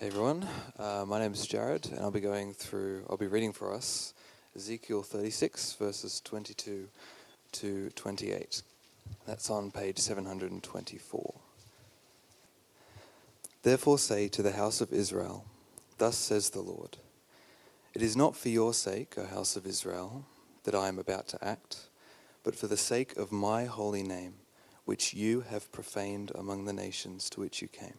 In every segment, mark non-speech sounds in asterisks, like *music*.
Hey everyone, uh, my name is Jared, and I'll be going through, I'll be reading for us Ezekiel 36, verses 22 to 28. That's on page 724. Therefore say to the house of Israel, Thus says the Lord It is not for your sake, O house of Israel, that I am about to act, but for the sake of my holy name, which you have profaned among the nations to which you came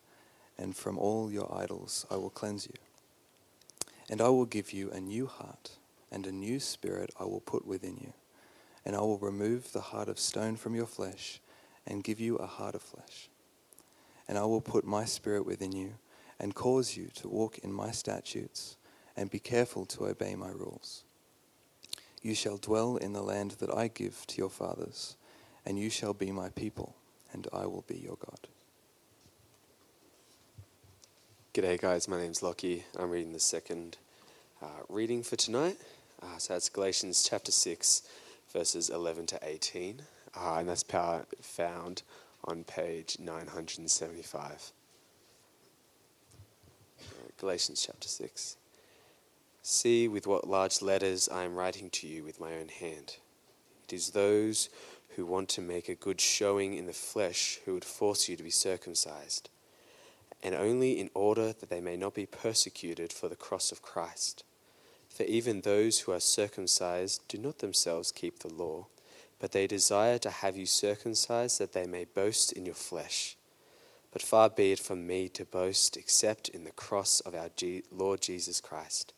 and from all your idols I will cleanse you. And I will give you a new heart, and a new spirit I will put within you. And I will remove the heart of stone from your flesh, and give you a heart of flesh. And I will put my spirit within you, and cause you to walk in my statutes, and be careful to obey my rules. You shall dwell in the land that I give to your fathers, and you shall be my people, and I will be your God. G'day, guys. My name's Lockie. I'm reading the second uh, reading for tonight. Uh, so that's Galatians chapter 6, verses 11 to 18. Uh, and that's power found on page 975. Galatians chapter 6. See with what large letters I am writing to you with my own hand. It is those who want to make a good showing in the flesh who would force you to be circumcised and only in order that they may not be persecuted for the cross of Christ. For even those who are circumcised do not themselves keep the law, but they desire to have you circumcised that they may boast in your flesh. But far be it from me to boast except in the cross of our Lord Jesus Christ,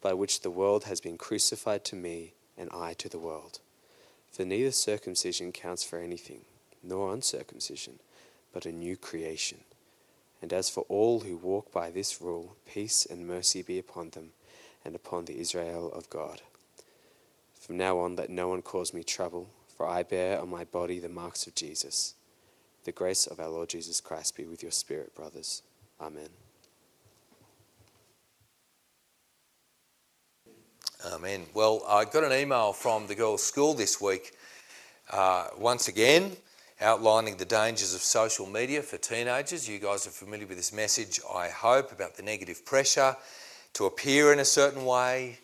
by which the world has been crucified to me and I to the world. For neither circumcision counts for anything, nor uncircumcision, but a new creation. And as for all who walk by this rule, peace and mercy be upon them and upon the Israel of God. From now on, let no one cause me trouble, for I bear on my body the marks of Jesus. The grace of our Lord Jesus Christ be with your spirit, brothers. Amen. Amen. Well, I got an email from the girls' school this week, uh, once again, outlining the dangers of social media for teenagers. You guys are familiar with this message, I hope, about the negative pressure to appear in a certain way,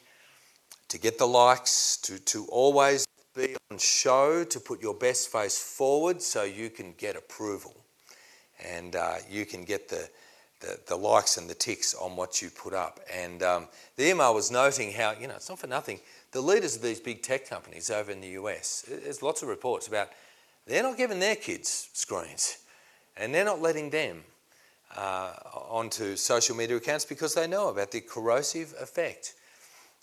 to get the likes, to, to always be on show, to put your best face forward so you can get approval and uh, you can get the, the, the, likes and the ticks on what you put up. And um, the email was noting how, you know, it's not for nothing, the leaders of these big tech companies over in the US, there's lots of reports about they're not giving their kids screens and they're not letting them uh, onto social media accounts because they know about the corrosive effect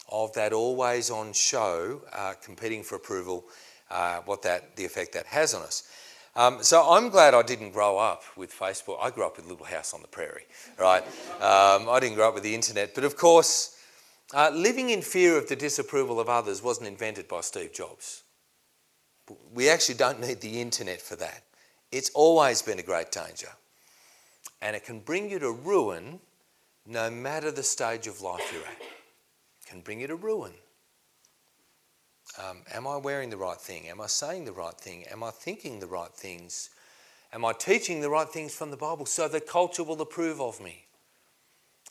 of that always on show, uh, competing for approval, uh, what that, the effect that has on us. Um, so I'm glad I didn't grow up with Facebook. I grew up with little house on the prairie, right? Um, I didn't grow up with the internet. But of course, uh, living in fear of the disapproval of others wasn't invented by Steve Jobs. We actually don't need the internet for that. It's always been a great danger. And it can bring you to ruin no matter the stage of life you're at. It can bring you to ruin. Um, am I wearing the right thing? Am I saying the right thing? Am I thinking the right things? Am I teaching the right things from the Bible so that culture will approve of me?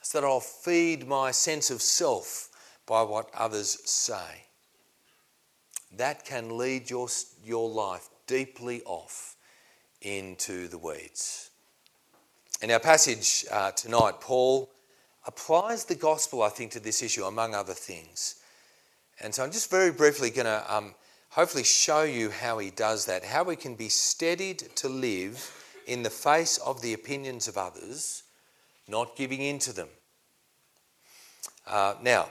So that I'll feed my sense of self by what others say that can lead your, your life deeply off into the weeds. In our passage uh, tonight, Paul applies the gospel, I think, to this issue, among other things. And so I'm just very briefly going to um, hopefully show you how he does that, how we can be steadied to live in the face of the opinions of others, not giving in to them. Uh, now,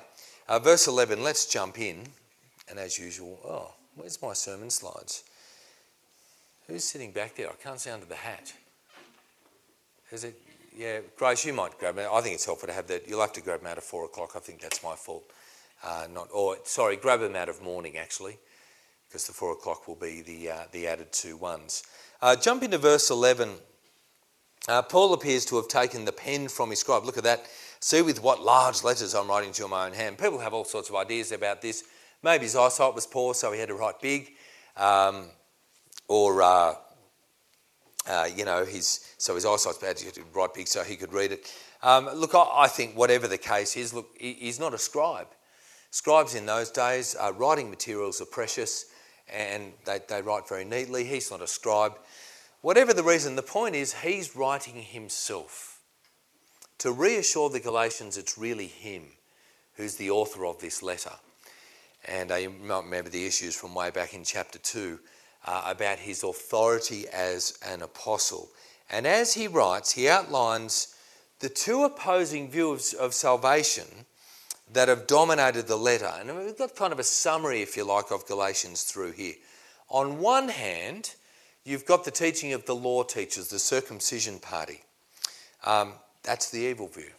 uh, verse 11, let's jump in. And as usual, oh, where's my sermon slides? Who's sitting back there? I can't see under the hat. Is it yeah, Grace, you might grab them. I think it's helpful to have that. You'll have to grab them out of four o'clock. I think that's my fault. Uh, not, or sorry, grab them out of morning actually, because the four o'clock will be the uh, the added two ones. Uh, jump into verse eleven. Uh, Paul appears to have taken the pen from his scribe. Look at that. See with what large letters I'm writing to my own hand. People have all sorts of ideas about this. Maybe his eyesight was poor, so he had to write big, um, or uh, uh, you know, his so his eyesight's bad. He had to write big so he could read it. Um, look, I, I, think whatever the case is, look, he, he's not a scribe. Scribes in those days, uh, writing materials are precious, and they, they write very neatly. He's not a scribe. Whatever the reason, the point is he's writing himself to reassure the Galatians it's really him who's the author of this letter. And uh, you might remember the issues from way back in chapter 2 uh, about his authority as an apostle. And as he writes, he outlines the two opposing views of salvation that have dominated the letter. And we've got kind of a summary, if you like, of Galatians through here. On one hand, you've got the teaching of the law teachers, the circumcision party. Um, that's the evil view.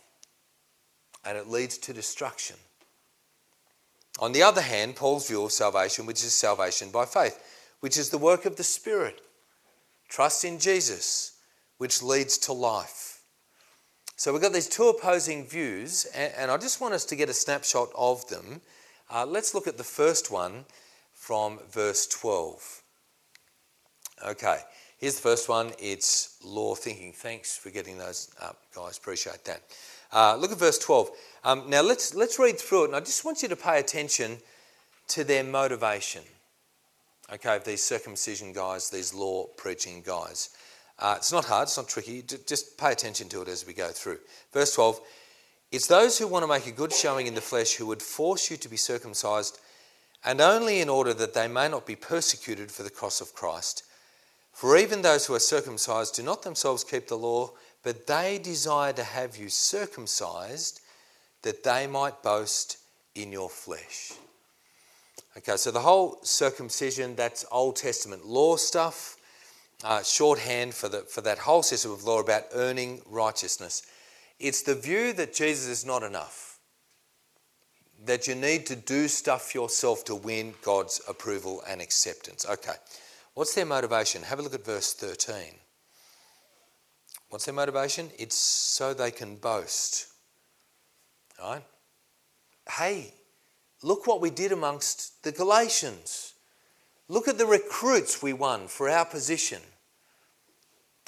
And it leads to destruction. On the other hand, Paul's view of salvation, which is salvation by faith, which is the work of the Spirit. Trust in Jesus, which leads to life. So we've got these two opposing views, and, I just want us to get a snapshot of them. Uh, let's look at the first one from verse 12. Okay, here's the first one. It's law thinking. Thanks for getting those up, guys. Appreciate that. Uh, look at verse 12. Um, now let's, let's read through it, and I just want you to pay attention to their motivation. Okay, of these circumcision guys, these law preaching guys. Uh, it's not hard, it's not tricky. Just pay attention to it as we go through. Verse 12 It's those who want to make a good showing in the flesh who would force you to be circumcised, and only in order that they may not be persecuted for the cross of Christ. For even those who are circumcised do not themselves keep the law, but they desire to have you circumcised that they might boast in your flesh. Okay, so the whole circumcision, that's Old Testament law stuff, uh, shorthand for, the, for that whole system of law about earning righteousness. It's the view that Jesus is not enough, that you need to do stuff yourself to win God's approval and acceptance. Okay, what's their motivation? Have a look at verse 13. What's their motivation? It's so they can boast. Right? Hey, Look what we did amongst the Galatians. Look at the recruits we won for our position.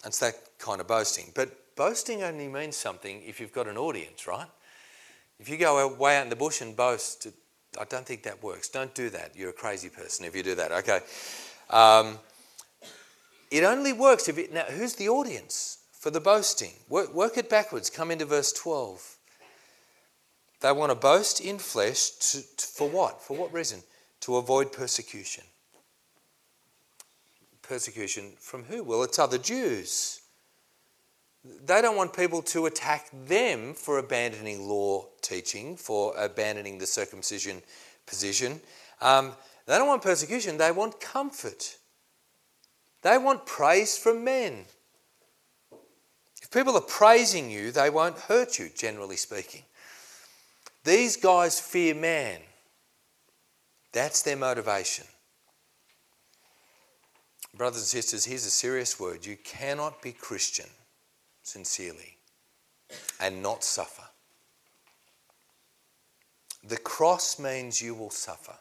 It's that kind of boasting. But boasting only means something if you've got an audience, right? If you go way out in the bush and boast, I don't think that works. Don't do that. You're a crazy person if you do that. Okay. Um, it only works if it. Now, who's the audience for the boasting? Work, work it backwards. Come into verse 12. They want to boast in flesh to, to, for what? For what reason? To avoid persecution. Persecution from who? Well, it's other Jews. They don't want people to attack them for abandoning law teaching, for abandoning the circumcision position. Um, they don't want persecution, they want comfort. They want praise from men. If people are praising you, they won't hurt you, generally speaking. These guys fear man. That's their motivation. Brothers and sisters, here's a serious word. You cannot be Christian sincerely and not suffer. The cross means you will suffer.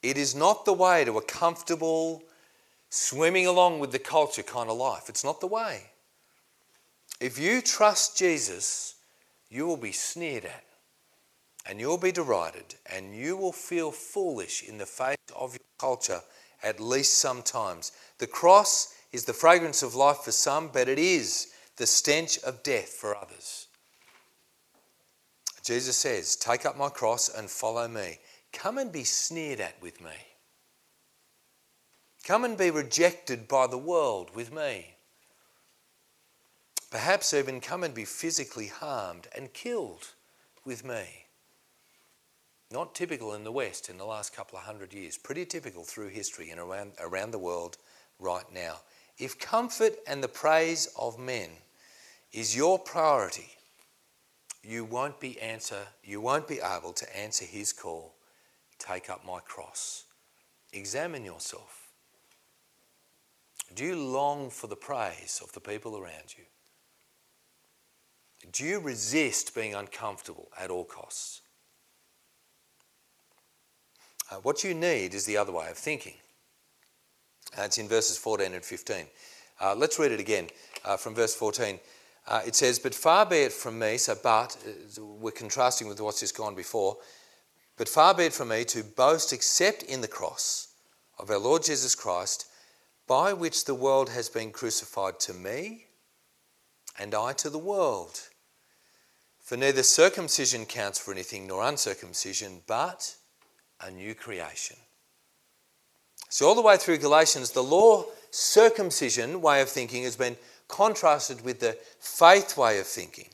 It is not the way to a comfortable, swimming along with the culture kind of life. It's not the way. If you trust Jesus, you will be sneered at and you'll be derided and you will feel foolish in the face of your culture at least sometimes. The cross is the fragrance of life for some, but it is the stench of death for others. Jesus says, Take up my cross and follow me. Come and be sneered at with me. Come and be rejected by the world with me. Perhaps even come and be physically harmed and killed with me. Not typical in the West in the last couple of hundred years, pretty typical through history and around, around the world right now. If comfort and the praise of men is your priority, you won't be answer you won't be able to answer his call, take up my cross. Examine yourself. Do you long for the praise of the people around you? Do you resist being uncomfortable at all costs? Uh, what you need is the other way of thinking. Uh, it's in verses 14 and 15. Uh, let's read it again uh, from verse 14. Uh, it says, But far be it from me, so but, uh, we're contrasting with what's just gone before, but far be it from me to boast except in the cross of our Lord Jesus Christ, by which the world has been crucified to me, and I to the world. For neither circumcision counts for anything nor uncircumcision, but a new creation. So, all the way through Galatians, the law circumcision way of thinking has been contrasted with the faith way of thinking.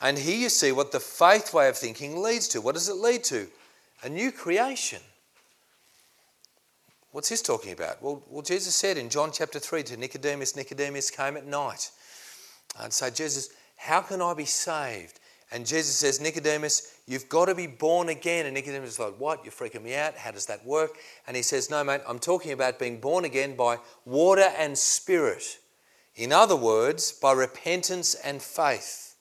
And here you see what the faith way of thinking leads to. What does it lead to? A new creation. What's this talking about? Well, well, Jesus said in John chapter 3 to Nicodemus, Nicodemus came at night and say, Jesus, how can I be saved? And Jesus says, Nicodemus, you've got to be born again. And Nicodemus is like, What? You're freaking me out. How does that work? And he says, No, mate, I'm talking about being born again by water and spirit. In other words, by repentance and faith.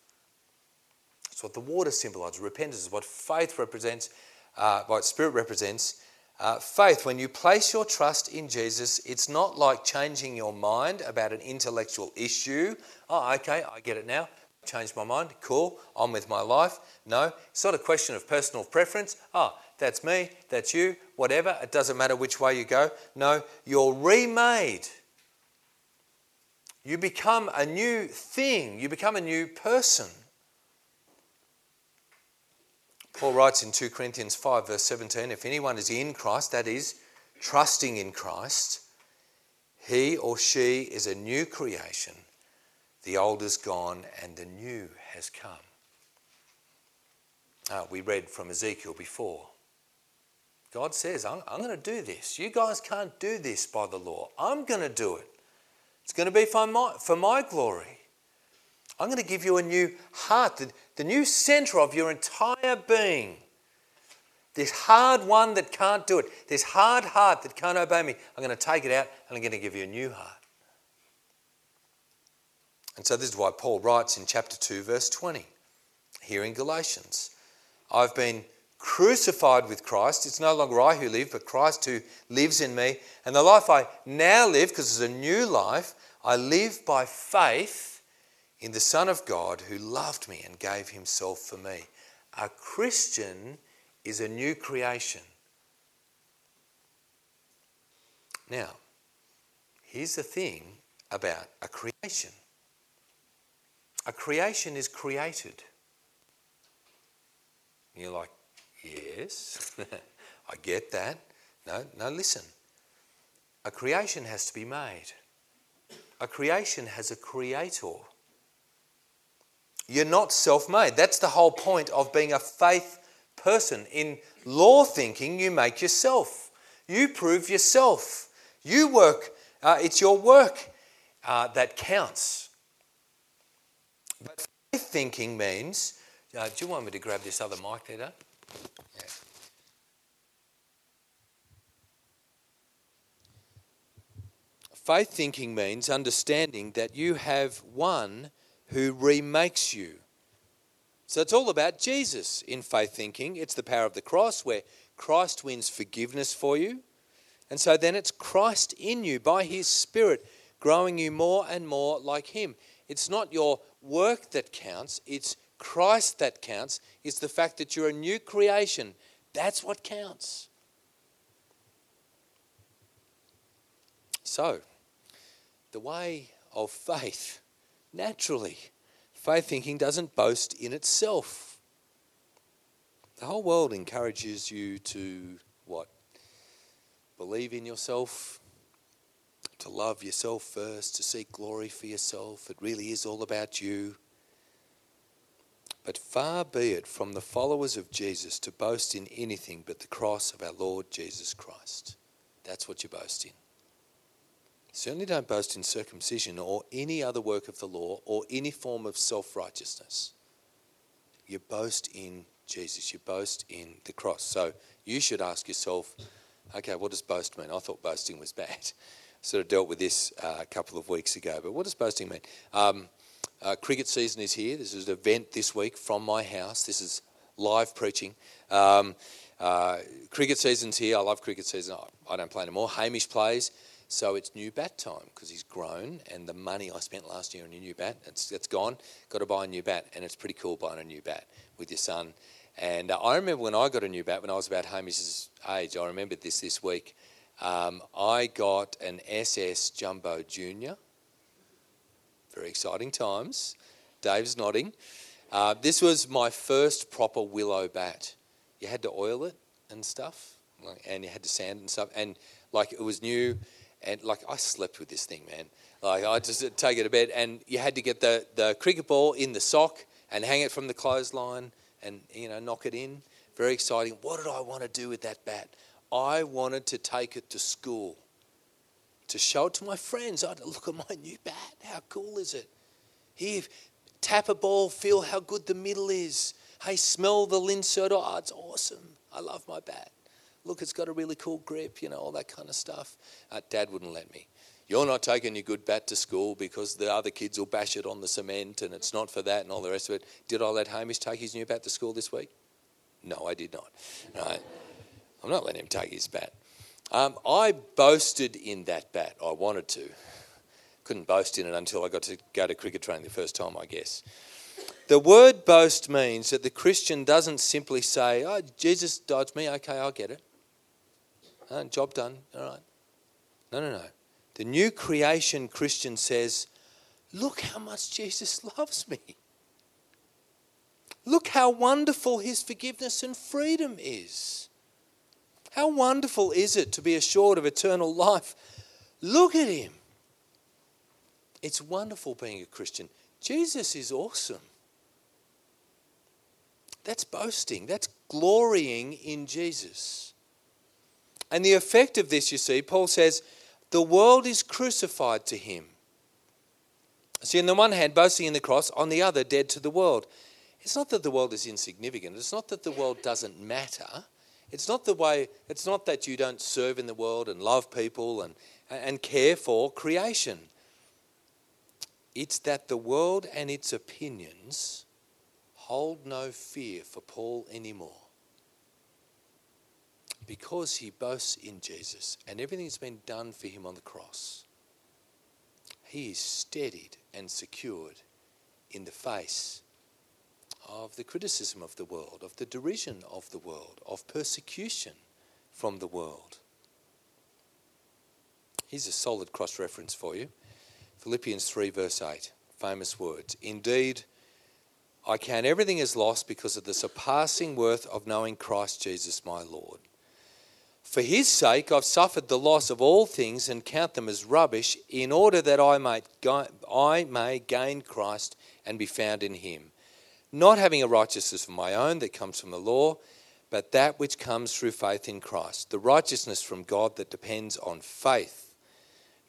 That's what the water symbolizes. Repentance is what faith represents, uh, what spirit represents. Uh, faith, when you place your trust in Jesus, it's not like changing your mind about an intellectual issue. Oh, okay, I get it now. Changed my mind. Cool. On with my life. No, it's not a question of personal preference. Oh, that's me, that's you, whatever. It doesn't matter which way you go. No, you're remade. You become a new thing, you become a new person. Paul writes in 2 Corinthians 5, verse 17 if anyone is in Christ, that is, trusting in Christ, he or she is a new creation. The old is gone and the new has come. Uh, we read from Ezekiel before. God says, I'm, I'm going to do this. You guys can't do this by the law. I'm going to do it. It's going to be for my, for my glory. I'm going to give you a new heart, the, the new center of your entire being. This hard one that can't do it, this hard heart that can't obey me, I'm going to take it out and I'm going to give you a new heart. And so this is why Paul writes in chapter 2, verse 20, here in Galatians I've been crucified with Christ. It's no longer I who live, but Christ who lives in me. And the life I now live, because it's a new life, I live by faith in the Son of God who loved me and gave himself for me. A Christian is a new creation. Now, here's the thing about a creation a creation is created. And you're like, yes, *laughs* I get that. No, no, listen. A creation has to be made. A creation has a creator. You're not self made. That's the whole point of being a faith person. In law thinking, you make yourself, you prove yourself. You work, uh, it's your work uh, that counts. But faith thinking means, uh, do you want me to grab this other mic there, Dave? Yeah. Faith thinking means understanding that you have one who remakes you. So it's all about Jesus in faith thinking. It's the power of the cross where Christ wins forgiveness for you. And so then it's Christ in you by his Spirit growing you more and more like him. It's not your work that counts, it's Christ that counts. It's the fact that you're a new creation. That's what counts. So, the way of faith, naturally, faith thinking doesn't boast in itself. The whole world encourages you to what? Believe in yourself, to love yourself first, to seek glory for yourself. It really is all about you. But far be it from the followers of Jesus to boast in anything but the cross of our Lord Jesus Christ. That's what you boast in. Certainly don't boast in circumcision or any other work of the law or any form of self righteousness. You boast in Jesus, you boast in the cross. So you should ask yourself, okay, what does boast mean? I thought boasting was bad. *laughs* Sort of dealt with this uh, a couple of weeks ago, but what does boasting mean? Um, uh, cricket season is here. This is an event this week from my house. This is live preaching. Um, uh, cricket season's here. I love cricket season. I, I don't play anymore. Hamish plays. So it's new bat time because he's grown, and the money I spent last year on a new bat, it's, it's gone. Got to buy a new bat, and it's pretty cool buying a new bat with your son. And uh, I remember when I got a new bat when I was about Hamish's age. I remembered this this week. Um, I got an SS Jumbo Junior. Very exciting times. Dave's nodding. Uh, this was my first proper willow bat. You had to oil it and stuff, and you had to sand it and stuff, and like it was new and like I slept with this thing, man. Like I just take it to bed, and you had to get the the cricket ball in the sock and hang it from the clothesline, and you know knock it in. Very exciting. What did I want to do with that bat? I wanted to take it to school, to show it to my friends. I'd look at my new bat. How cool is it? Here, tap a ball, feel how good the middle is. Hey, smell the linseed. Oh, it's awesome. I love my bat. Look, it's got a really cool grip, you know, all that kind of stuff. Uh, Dad wouldn't let me. You're not taking your good bat to school because the other kids will bash it on the cement and it's not for that and all the rest of it. Did I let Hamish take his new bat to school this week? No, I did not. Right. I'm not letting him take his bat. Um, I boasted in that bat. I wanted to. Couldn't boast in it until I got to go to cricket training the first time, I guess. The word boast means that the Christian doesn't simply say, Oh, Jesus died for me, okay, I'll get it. Uh, job done. All right. No, no, no. The new creation Christian says, Look how much Jesus *laughs* loves me. Look how wonderful his forgiveness and freedom is. How wonderful is it to be assured of eternal life? Look at him. It's wonderful being a Christian. Jesus is awesome. That's boasting, that's glorying in Jesus. And the effect of this, you see, Paul says, the world is crucified to him. See, on the one hand, boasting in the cross, on the other, dead to the world. It's not that the world is insignificant. It's not that the world doesn't matter. It's not the way. It's not that you don't serve in the world and love people and and care for creation. It's that the world and its opinions hold no fear for Paul anymore because he boasts in Jesus and everything that's been done for him on the cross, he is steadied and secured in the face of the criticism of the world, of the derision of the world, of persecution from the world. Here's a solid cross reference for you Philippians 3, verse 8, famous words. Indeed, I count everything as lost because of the surpassing worth of knowing Christ Jesus my Lord for his sake, I've suffered the loss of all things and count them as rubbish, in order that I, might I may gain Christ and be found in him, not having a righteousness of my own that comes from the law, but that which comes through faith in Christ, the righteousness from God that depends on faith,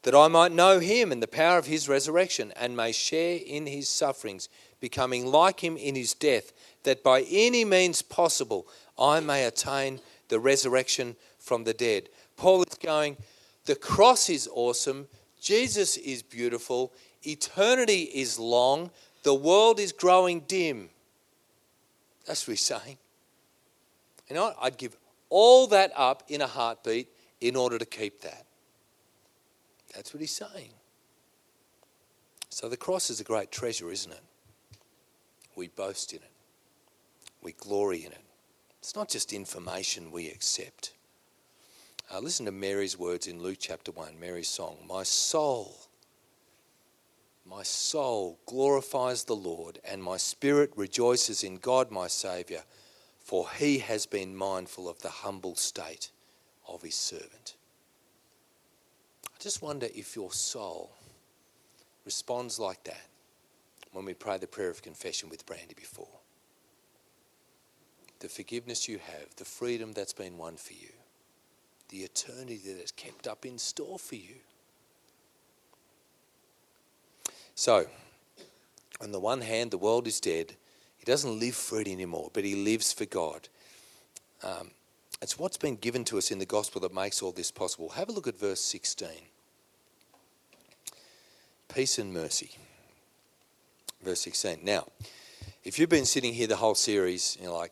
that I might know him and the power of his resurrection, and may share in his sufferings, becoming like him in his death, that by any means possible I may attain the resurrection from the dead. Paul is going, the cross is awesome, Jesus is beautiful, eternity is long, the world is growing dim. That's what he's saying. You know, I'd give all that up in a heartbeat in order to keep that. That's what he's saying. So the cross is a great treasure, isn't it? We boast in it, we glory in it. It's not just information we accept. Uh, listen to Mary's words in Luke chapter 1, Mary's song. My soul, my soul glorifies the Lord, and my spirit rejoices in God my Saviour, for he has been mindful of the humble state of his servant. I just wonder if your soul responds like that when we pray the prayer of confession with Brandy before. The forgiveness you have, the freedom that's been won for you the eternity that is kept up in store for you. So, on the one hand, the world is dead. He doesn't live for it anymore, but he lives for God. Um, it's what's been given to us in the gospel that makes all this possible. Have a look at verse 16. Peace and mercy. Verse 16. Now, if you've been sitting here the whole series, you're like,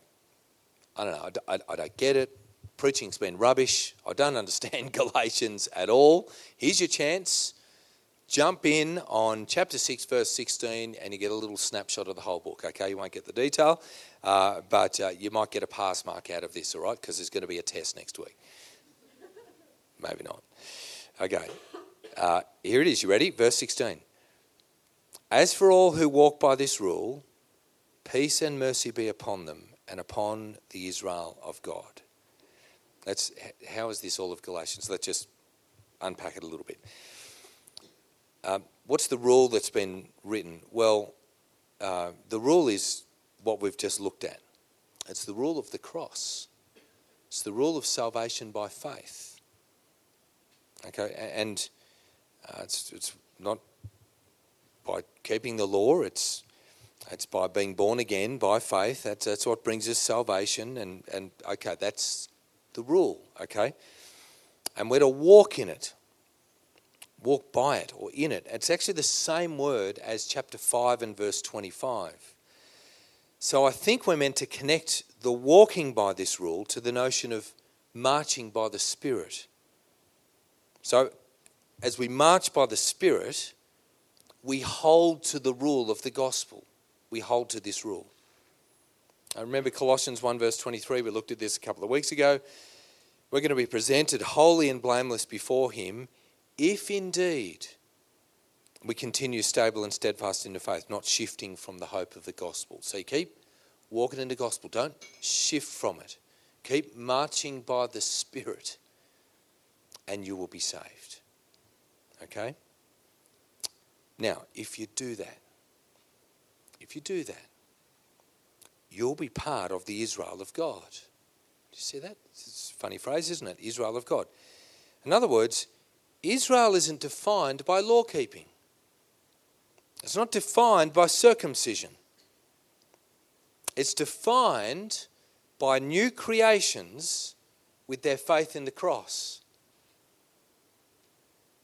I don't know, I, I, I don't get it. Preaching's been rubbish. I don't *laughs* understand *laughs* Galatians at all. Here's your chance. Jump in on chapter 6, verse 16, and you get a little snapshot of the whole book. Okay, you won't get the detail, uh, but uh, you might get a pass mark out of this, all right? Because there's going to be a test next week. Maybe not. Okay, uh, here it is. You ready? Verse 16. As for all who walk by this rule, peace and mercy be upon them and upon the Israel of God. That's how is this all of Galatians? Let's just unpack it a little bit. Um, what's the rule that's been written? Well, uh, the rule is what we've just looked at. It's the rule of the cross. It's the rule of salvation by faith. Okay, and uh, it's, it's not by keeping the law. It's it's by being born again by faith. That's that's what brings us salvation. And and okay, that's the rule. Okay, and we're to walk in it walk by it or in it. It's actually the same word as chapter 5 and verse 25. So I think we're meant to connect the walking by this rule to the notion of marching by the Spirit. So as we march by the Spirit, we hold to the rule of the gospel. We hold to this rule. I remember Colossians 1, verse 23. We looked at this a couple of weeks ago. We're going to be presented holy and blameless before Him if indeed we continue stable and steadfast in the faith, not shifting from the hope of the gospel. So keep walking in the gospel, don't shift from it. Keep marching by the Spirit, and you will be saved. Okay? Now, if you do that, if you do that, you'll be part of the Israel of God. Do you see that? It's a funny phrase, isn't it? Israel of God. In other words, Israel isn't defined by law keeping, it's not defined by circumcision. It's defined by new creations with their faith in the cross.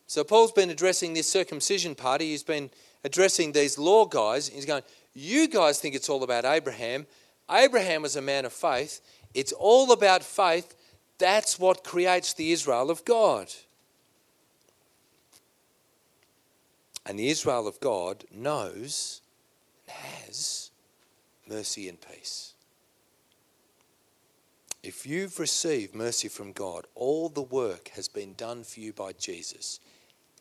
So Paul's been addressing this circumcision party. He's been addressing these law guys. He's going, You guys think it's all about Abraham. Abraham was a man of faith. It's all about faith. That's what creates the Israel of God. And the Israel of God knows and has mercy and peace. If you've received mercy from God, all the work has been done for you by Jesus,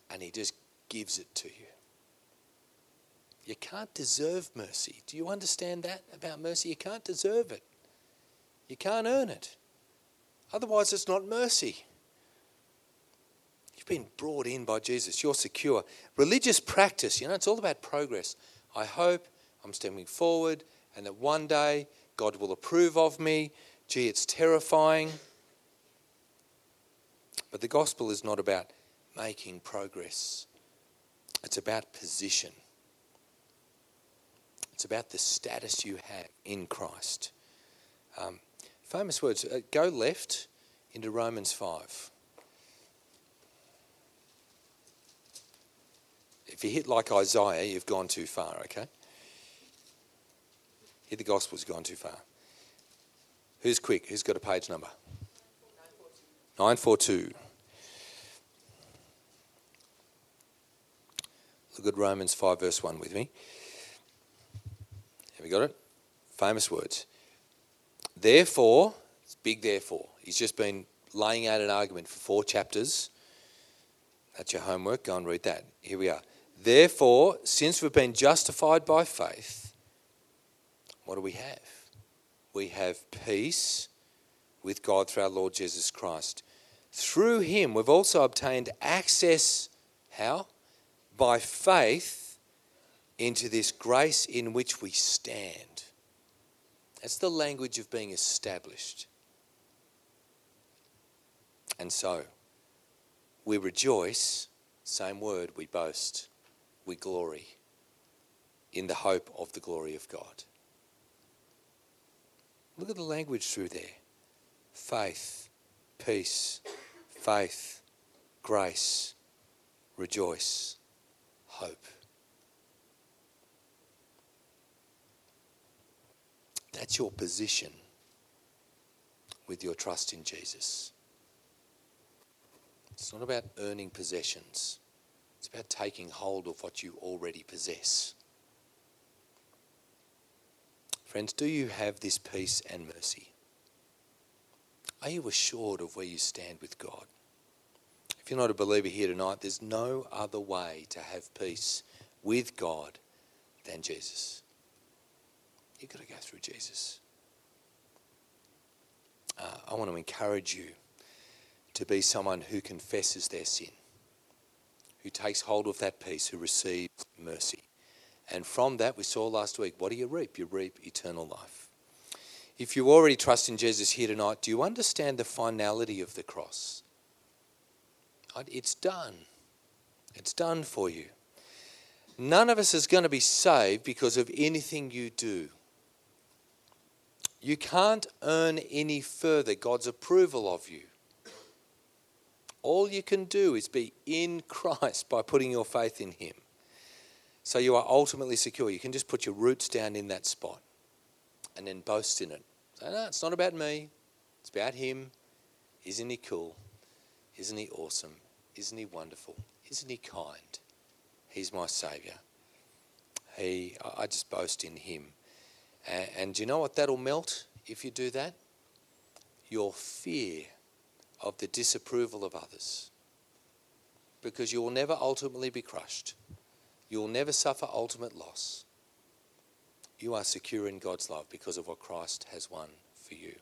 and He just gives it to you. You can't deserve mercy. Do you understand that about mercy? You can't deserve it, you can't earn it. Otherwise, it's not mercy. You've been brought in by Jesus. You're secure. Religious practice, you know, it's all about progress. I hope I'm stepping forward and that one day God will approve of me. Gee, it's terrifying. But the gospel is not about making progress, it's about position. It's about the status you have in Christ. Um, famous words. Uh, go left into Romans 5. If you hit like Isaiah, you've gone too far, okay? Hit the gospel's gone too far. Who's quick? Who's got a page number? 942. Look at Romans 5, verse 1 with me. Have you got it? Famous words. Therefore, it's big therefore. He's just been laying out an argument for four chapters. That's your homework. Go and read that. Here we are. Therefore, since we've been justified by faith, what do we have? We have peace with God through our Lord Jesus Christ. Through him, we've also obtained access, how? By faith into this grace in which we stand. That's the language of being established. And so, we rejoice, same word, we boast we glory. in the hope of the glory of God. Look at the language through there faith, peace, faith, grace, rejoice, hope. That's your position with your trust in Jesus. It's not about earning possessions. It's about taking hold of what you already possess. Friends, do you have this peace and mercy? Are you assured of where you stand with God? If you're not a believer here tonight, there's no other way to have peace with God than Jesus. You've got to go through Jesus. Uh, I want to encourage you to be someone who confesses their sin, who takes hold of that peace, who receives mercy. And from that, we saw last week, what do you reap? You reap eternal life. If you already trust in Jesus here tonight, do you understand the finality of the cross? It's done. It's done for you. None of us is going to be saved because of anything you do. You can't earn any further God's approval of you. All you can do is be in Christ by putting your faith in Him. So you are ultimately secure. You can just put your roots down in that spot and then boast in it. Say, no, it's not about me, it's about Him. Isn't He cool? Isn't He awesome? Isn't He wonderful? Isn't He kind? He's my Saviour. He, I just boast in Him. And, and do you know what that'll melt if you do that? Your fear of the disapproval of others. Because you will never ultimately be crushed. You will never suffer ultimate loss. You are secure in God's love because of what Christ has won for you.